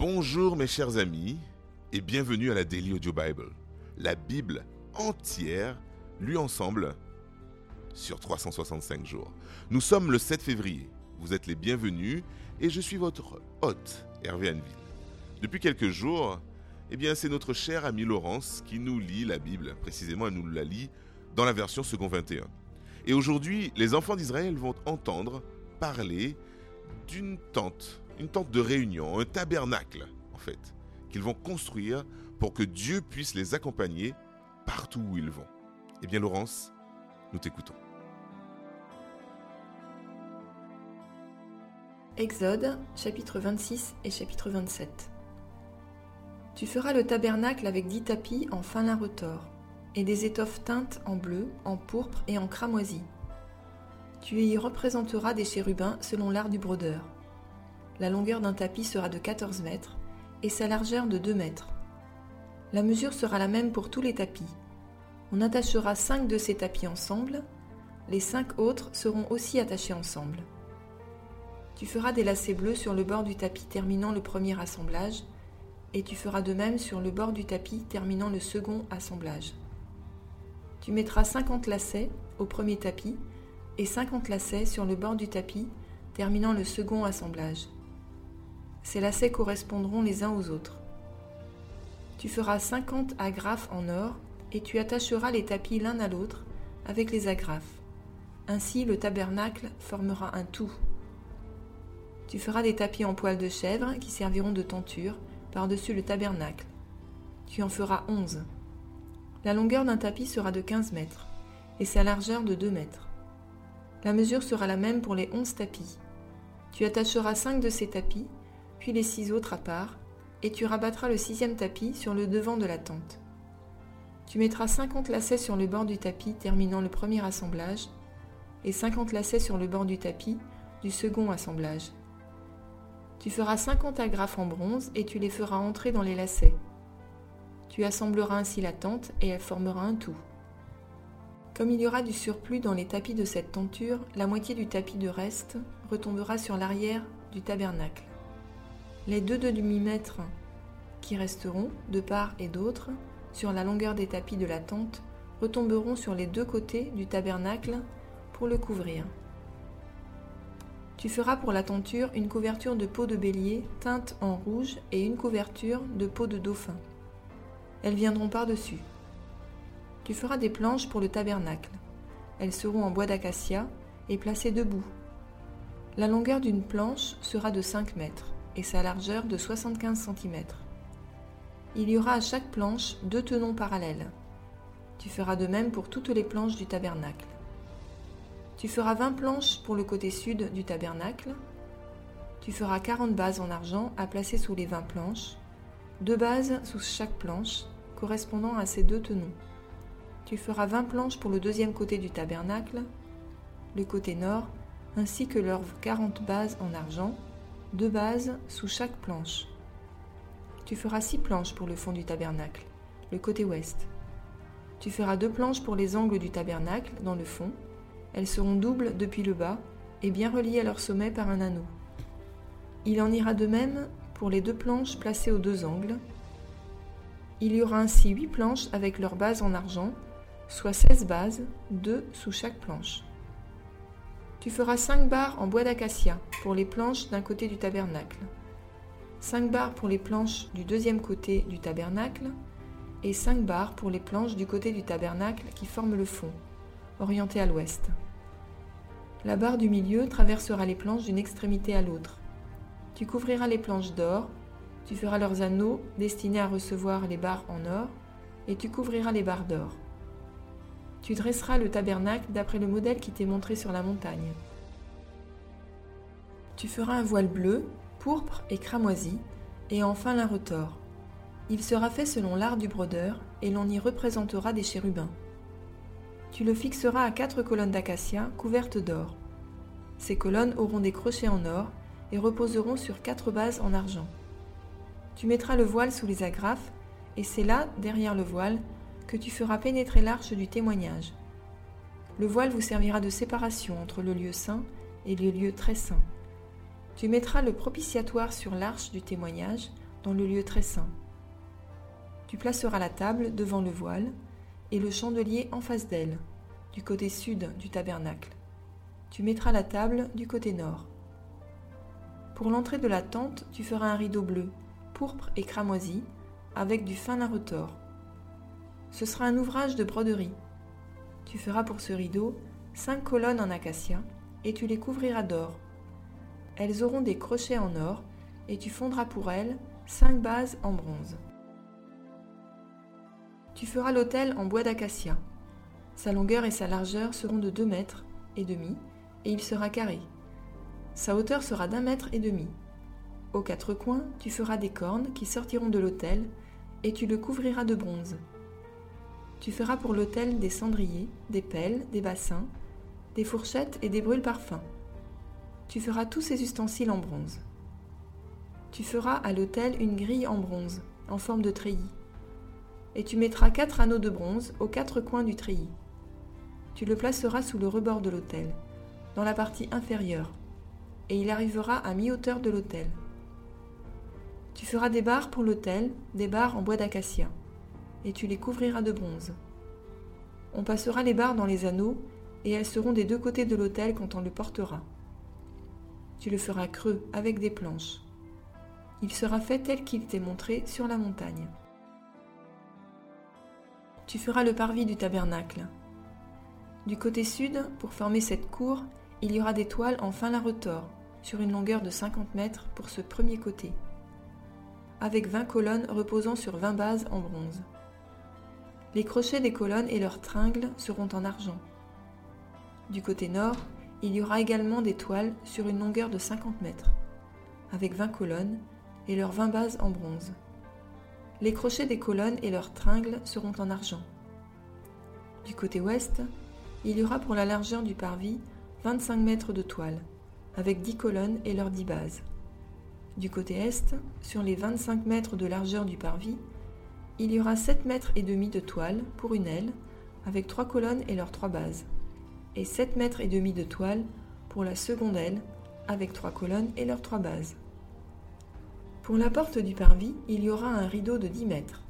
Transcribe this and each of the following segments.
Bonjour mes chers amis et bienvenue à la Daily Audio Bible, la Bible entière lue ensemble sur 365 jours. Nous sommes le 7 février, vous êtes les bienvenus et je suis votre hôte, Hervé Anville. Depuis quelques jours, eh bien c'est notre cher ami Laurence qui nous lit la Bible, précisément elle nous la lit dans la version second 21. Et aujourd'hui, les enfants d'Israël vont entendre parler d'une tente une tente de réunion, un tabernacle, en fait, qu'ils vont construire pour que Dieu puisse les accompagner partout où ils vont. Eh bien, Laurence, nous t'écoutons. Exode, chapitre 26 et chapitre 27. Tu feras le tabernacle avec dix tapis en fin lin retors, et des étoffes teintes en bleu, en pourpre et en cramoisi. Tu y représenteras des chérubins selon l'art du brodeur. La longueur d'un tapis sera de 14 mètres et sa largeur de 2 mètres. La mesure sera la même pour tous les tapis. On attachera 5 de ces tapis ensemble, les 5 autres seront aussi attachés ensemble. Tu feras des lacets bleus sur le bord du tapis terminant le premier assemblage, et tu feras de même sur le bord du tapis terminant le second assemblage. Tu mettras 50 lacets au premier tapis et 50 lacets sur le bord du tapis terminant le second assemblage. Ces lacets correspondront les uns aux autres. Tu feras 50 agrafes en or et tu attacheras les tapis l'un à l'autre avec les agrafes. Ainsi le tabernacle formera un tout. Tu feras des tapis en poil de chèvre qui serviront de tenture par-dessus le tabernacle. Tu en feras onze. La longueur d'un tapis sera de 15 mètres et sa largeur de 2 mètres. La mesure sera la même pour les onze tapis. Tu attacheras cinq de ces tapis puis les six autres à part, et tu rabattras le sixième tapis sur le devant de la tente. Tu mettras 50 lacets sur le bord du tapis terminant le premier assemblage, et 50 lacets sur le bord du tapis du second assemblage. Tu feras 50 agrafes en bronze et tu les feras entrer dans les lacets. Tu assembleras ainsi la tente et elle formera un tout. Comme il y aura du surplus dans les tapis de cette tenture, la moitié du tapis de reste retombera sur l'arrière du tabernacle. Les deux demi-mètres qui resteront, de part et d'autre, sur la longueur des tapis de la tente, retomberont sur les deux côtés du tabernacle pour le couvrir. Tu feras pour la tenture une couverture de peau de bélier teinte en rouge et une couverture de peau de dauphin. Elles viendront par-dessus. Tu feras des planches pour le tabernacle. Elles seront en bois d'acacia et placées debout. La longueur d'une planche sera de 5 mètres et sa largeur de 75 cm. Il y aura à chaque planche deux tenons parallèles. Tu feras de même pour toutes les planches du tabernacle. Tu feras 20 planches pour le côté sud du tabernacle. Tu feras 40 bases en argent à placer sous les 20 planches, deux bases sous chaque planche, correspondant à ces deux tenons. Tu feras 20 planches pour le deuxième côté du tabernacle, le côté nord, ainsi que leurs 40 bases en argent, deux bases sous chaque planche. Tu feras six planches pour le fond du tabernacle, le côté ouest. Tu feras deux planches pour les angles du tabernacle, dans le fond. Elles seront doubles depuis le bas et bien reliées à leur sommet par un anneau. Il en ira de même pour les deux planches placées aux deux angles. Il y aura ainsi huit planches avec leurs bases en argent, soit seize bases, deux sous chaque planche. Tu feras 5 barres en bois d'acacia pour les planches d'un côté du tabernacle, 5 barres pour les planches du deuxième côté du tabernacle, et 5 barres pour les planches du côté du tabernacle qui forment le fond, orienté à l'ouest. La barre du milieu traversera les planches d'une extrémité à l'autre. Tu couvriras les planches d'or, tu feras leurs anneaux destinés à recevoir les barres en or, et tu couvriras les barres d'or. Tu dresseras le tabernacle d'après le modèle qui t'est montré sur la montagne. Tu feras un voile bleu, pourpre et cramoisi, et enfin lin retors. Il sera fait selon l'art du brodeur, et l'on y représentera des chérubins. Tu le fixeras à quatre colonnes d'acacia couvertes d'or. Ces colonnes auront des crochets en or et reposeront sur quatre bases en argent. Tu mettras le voile sous les agrafes, et c'est là, derrière le voile, que tu feras pénétrer l'arche du témoignage. Le voile vous servira de séparation entre le lieu saint et le lieu très saint. Tu mettras le propitiatoire sur l'arche du témoignage dans le lieu très saint. Tu placeras la table devant le voile et le chandelier en face d'elle, du côté sud du tabernacle. Tu mettras la table du côté nord. Pour l'entrée de la tente, tu feras un rideau bleu, pourpre et cramoisi, avec du fin lin retors. Ce sera un ouvrage de broderie. Tu feras pour ce rideau cinq colonnes en acacia, et tu les couvriras d'or. Elles auront des crochets en or, et tu fondras pour elles cinq bases en bronze. Tu feras l'autel en bois d'acacia. Sa longueur et sa largeur seront de deux mètres et demi, et il sera carré. Sa hauteur sera d'un mètre et demi. Aux quatre coins, tu feras des cornes qui sortiront de l'autel, et tu le couvriras de bronze. Tu feras pour l'autel des cendriers, des pelles, des bassins, des fourchettes et des brûles parfums. Tu feras tous ces ustensiles en bronze. Tu feras à l'autel une grille en bronze, en forme de treillis. Et tu mettras quatre anneaux de bronze aux quatre coins du treillis. Tu le placeras sous le rebord de l'autel, dans la partie inférieure, et il arrivera à mi-hauteur de l'autel. Tu feras des barres pour l'autel, des barres en bois d'acacia, et tu les couvriras de bronze. On passera les barres dans les anneaux, et elles seront des deux côtés de l'autel quand on le portera. Tu le feras creux avec des planches. Il sera fait tel qu'il t'est montré sur la montagne. Tu feras le parvis du tabernacle. Du côté sud, pour former cette cour, il y aura des toiles en fin lin retors, sur une longueur de 50 mètres pour ce premier côté, avec 20 colonnes reposant sur 20 bases en bronze. Les crochets des colonnes et leurs tringles seront en argent. Du côté nord, il y aura également des toiles sur une longueur de 50 mètres, avec 20 colonnes et leurs 20 bases en bronze. Les crochets des colonnes et leurs tringles seront en argent. Du côté ouest, il y aura pour la largeur du parvis 25 mètres de toile, avec 10 colonnes et leurs 10 bases. Du côté est, sur les 25 mètres de largeur du parvis, il y aura 7 mètres et demi de toile pour une aile, avec 3 colonnes et leurs 3 bases, et 7 mètres et demi de toile pour la seconde aile, avec 3 colonnes et leurs 3 bases. Pour la porte du parvis, il y aura un rideau de 10 mètres,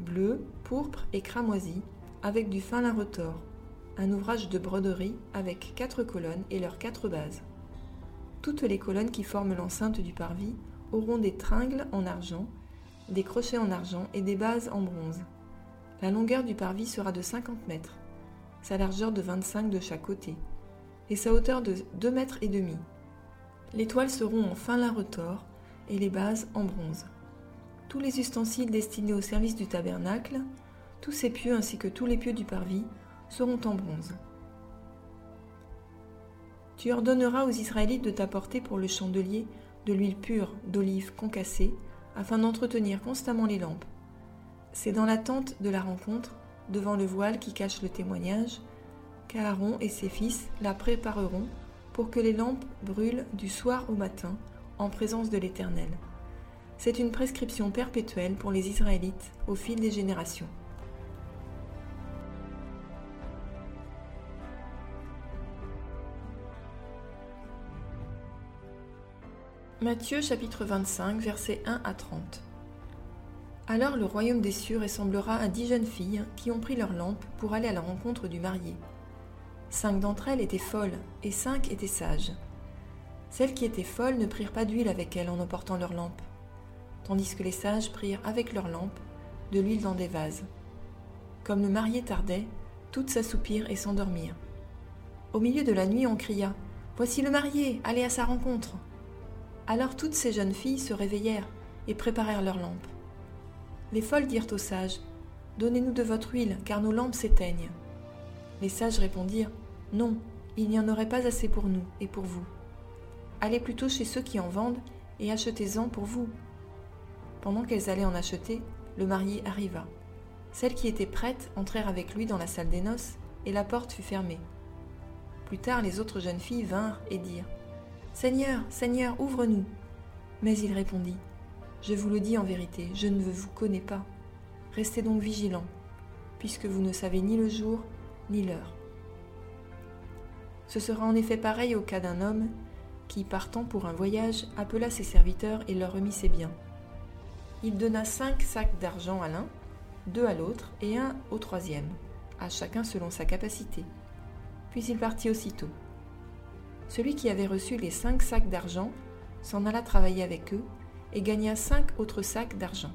bleu, pourpre et cramoisi, avec du fin lin retors, un ouvrage de broderie avec quatre colonnes et leurs quatre bases. Toutes les colonnes qui forment l'enceinte du parvis auront des tringles en argent, des crochets en argent et des bases en bronze. La longueur du parvis sera de 50 mètres, sa largeur de 25 de chaque côté, et sa hauteur de 2 mètres et demi. Les toiles seront en fin lin retors et les bases en bronze. Tous les ustensiles destinés au service du tabernacle, tous ces pieux ainsi que tous les pieux du parvis seront en bronze. Tu ordonneras aux Israélites de t'apporter pour le chandelier de l'huile pure d'olive concassée, afin d'entretenir constamment les lampes. C'est dans la tente de la rencontre, devant le voile qui cache le témoignage, qu'Aaron et ses fils la prépareront pour que les lampes brûlent du soir au matin en présence de l'Éternel. C'est une prescription perpétuelle pour les Israélites au fil des générations. Matthieu chapitre 25 versets 1 à 30 Alors le royaume des cieux ressemblera à dix jeunes filles qui ont pris leurs lampes pour aller à la rencontre du marié. Cinq d'entre elles étaient folles et cinq étaient sages. Celles qui étaient folles ne prirent pas d'huile avec elles en emportant leurs lampes, tandis que les sages prirent avec leurs lampes de l'huile dans des vases. Comme le marié tardait, toutes s'assoupirent et s'endormirent. Au milieu de la nuit, on cria Voici le marié, allez à sa rencontre. Alors toutes ces jeunes filles se réveillèrent et préparèrent leurs lampes. Les folles dirent aux sages Donnez-nous de votre huile, car nos lampes s'éteignent. Les sages répondirent Non, il n'y en aurait pas assez pour nous et pour vous. Allez plutôt chez ceux qui en vendent et achetez-en pour vous. Pendant qu'elles allaient en acheter, le marié arriva. Celles qui étaient prêtes entrèrent avec lui dans la salle des noces, et la porte fut fermée. Plus tard, les autres jeunes filles vinrent et dirent Seigneur, Seigneur, ouvre-nous. Mais il répondit, Je vous le dis en vérité, je ne vous connais pas. Restez donc vigilants, puisque vous ne savez ni le jour ni l'heure. Ce sera en effet pareil au cas d'un homme qui, partant pour un voyage, appela ses serviteurs et leur remit ses biens. il donna cinq sacs d'argent à l'un, deux à l'autre et un au troisième, à chacun selon sa capacité. Puis il partit aussitôt. Celui qui avait reçu les cinq sacs d'argent s'en alla travailler avec eux et gagna cinq autres sacs d'argent.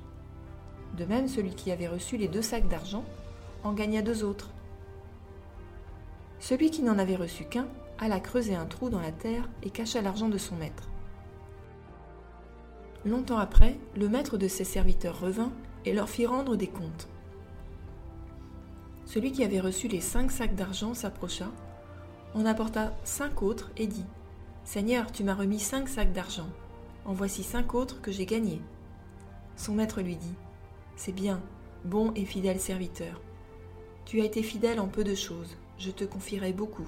De même, celui qui avait reçu les deux sacs d'argent en gagna deux autres. Celui qui n'en avait reçu qu'un alla creuser un trou dans la terre et cacha l'argent de son maître. Longtemps après, le maître de ses serviteurs revint et leur fit rendre des comptes. Celui qui avait reçu les cinq sacs d'argent s'approcha, en apporta cinq autres et dit Seigneur, tu m'as remis cinq sacs d'argent. En voici cinq autres que j'ai gagnés. Son maître lui dit C'est bien, bon et fidèle serviteur. Tu as été fidèle en peu de choses, je te confierai beaucoup.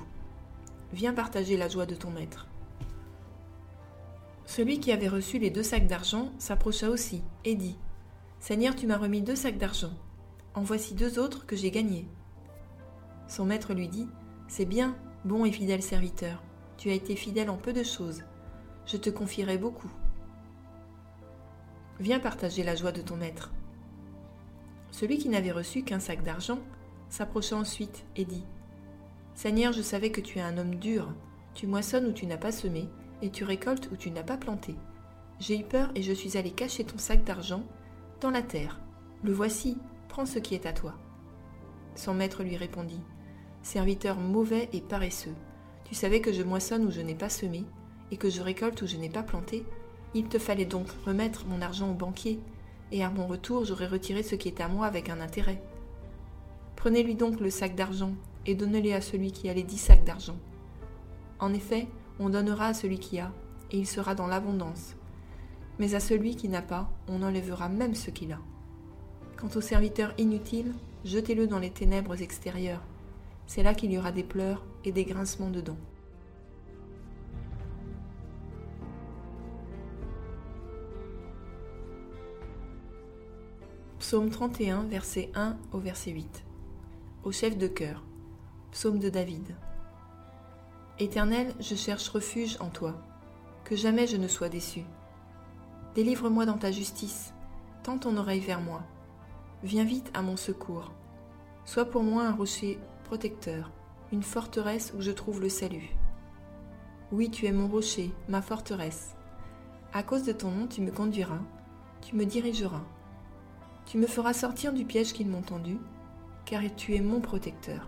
Viens partager la joie de ton maître. Celui qui avait reçu les deux sacs d'argent s'approcha aussi et dit Seigneur, tu m'as remis deux sacs d'argent. En voici deux autres que j'ai gagnés. Son maître lui dit C'est bien, bon et fidèle serviteur. Tu as été fidèle en peu de choses. Je te confierai beaucoup. Viens partager la joie de ton maître. Celui qui n'avait reçu qu'un sac d'argent s'approcha ensuite et dit Seigneur, je savais que tu es un homme dur. Tu moissonnes où tu n'as pas semé, et tu récoltes où tu n'as pas planté. J'ai eu peur et je suis allé cacher ton sac d'argent dans la terre. Le voici, prends ce qui est à toi. Son maître lui répondit Serviteur mauvais et paresseux, tu savais que je moissonne où je n'ai pas semé, et que je récolte où je n'ai pas planté. Il te fallait donc remettre mon argent au banquier, et à mon retour j'aurais retiré ce qui est à moi avec un intérêt. Prenez-lui donc le sac d'argent, et donnez-le à celui qui a les dix sacs d'argent. En effet, on donnera à celui qui a, et il sera dans l'abondance. Mais à celui qui n'a pas, on enlèvera même ce qu'il a. Quant au serviteur inutile, jetez-le dans les ténèbres extérieures. C'est là qu'il y aura des pleurs et des grincements de dents. Psaume 31, verset 1 au verset 8. Au chef de cœur. Psaume de David. Éternel, je cherche refuge en toi, que jamais je ne sois déçu. Délivre-moi dans ta justice, tends ton oreille vers moi. Viens vite à mon secours. Sois pour moi un rocher protecteur, une forteresse où je trouve le salut. Oui, tu es mon rocher, ma forteresse. À cause de ton nom, tu me conduiras, tu me dirigeras. Tu me feras sortir du piège qu'ils m'ont tendu, car tu es mon protecteur.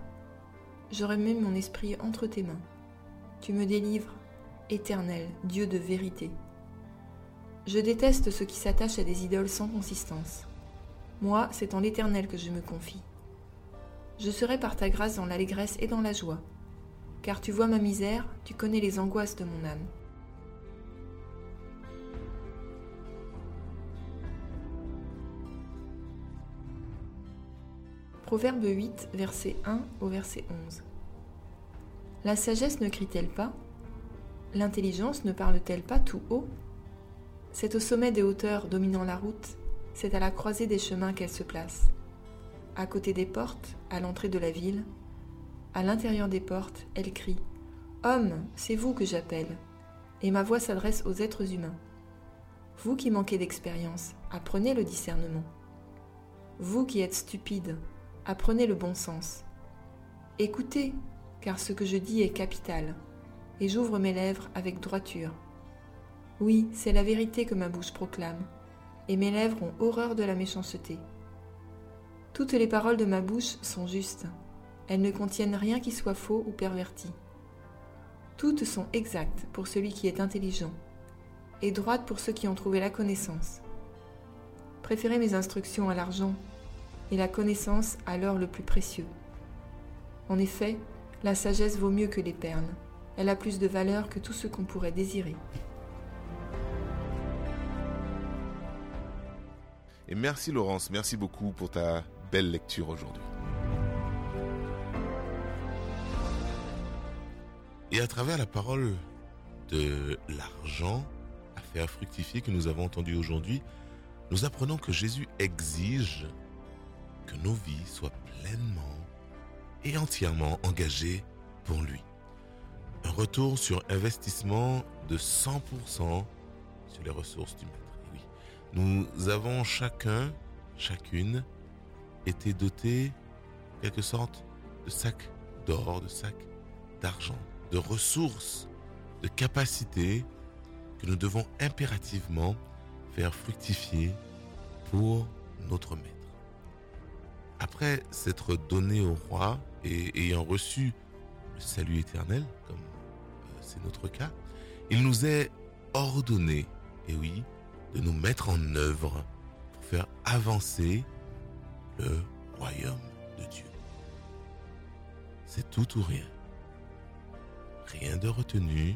Je remets mon esprit entre tes mains. Tu me délivres, éternel, Dieu de vérité. Je déteste ceux qui s'attachent à des idoles sans consistance. Moi, c'est en l'Éternel que je me confie. Je serai par ta grâce dans l'allégresse et dans la joie, car tu vois ma misère, tu connais les angoisses de mon âme. Proverbe 8, verset 1 au verset 11. La sagesse ne crie-t-elle pas? L'intelligence ne parle-t-elle pas tout haut? C'est au sommet des hauteurs dominant la route, c'est à la croisée des chemins qu'elle se place. À côté des portes, à l'entrée de la ville, à l'intérieur des portes, elle crie Homme, c'est vous que j'appelle. Et ma voix s'adresse aux êtres humains. Vous qui manquez d'expérience, apprenez le discernement. Vous qui êtes stupides, apprenez le bon sens. Écoutez, car ce que je dis est capital, et j'ouvre mes lèvres avec droiture. Oui, c'est la vérité que ma bouche proclame, et mes lèvres ont horreur de la méchanceté. Toutes les paroles de ma bouche sont justes, elles ne contiennent rien qui soit faux ou perverti. Toutes sont exactes pour celui qui est intelligent, et droites pour ceux qui ont trouvé la connaissance. Préférez mes instructions à l'argent, et la connaissance à l'or le plus précieux. En effet, la sagesse vaut mieux que les perles. Elle a plus de valeur que tout ce qu'on pourrait désirer. Et merci Laurence, merci beaucoup pour ta belle lecture aujourd'hui. Et à travers la parole de l'argent à faire fructifier que nous avons entendu aujourd'hui, nous apprenons que Jésus exige que nos vies soient pleinement et entièrement engagé pour lui. Un retour sur investissement de 100% sur les ressources du maître. oui, Nous avons chacun, chacune, été dotés, quelque sorte, de sacs d'or, de sacs d'argent, de ressources, de capacités que nous devons impérativement faire fructifier pour notre maître. Après s'être donné au roi et ayant reçu le salut éternel, comme euh, c'est notre cas, il nous est ordonné, et oui, de nous mettre en œuvre pour faire avancer le royaume de Dieu. C'est tout ou rien. Rien de retenu,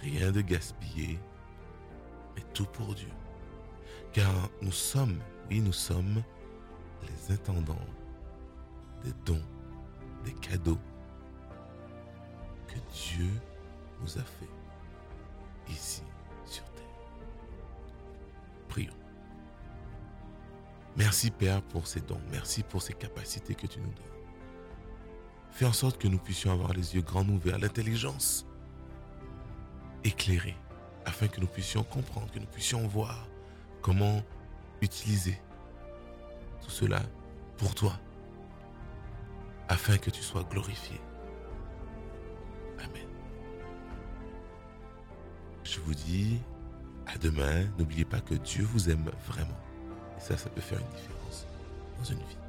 rien de gaspillé, mais tout pour Dieu. Car nous sommes, oui, nous sommes les intendants des dons, des cadeaux que Dieu nous a fait ici sur terre. Prions. Merci Père pour ces dons, merci pour ces capacités que tu nous donnes. Fais en sorte que nous puissions avoir les yeux grands ouverts, l'intelligence éclairée, afin que nous puissions comprendre, que nous puissions voir comment utiliser tout cela pour toi, afin que tu sois glorifié. Amen. Je vous dis à demain. N'oubliez pas que Dieu vous aime vraiment. Et ça, ça peut faire une différence dans une vie.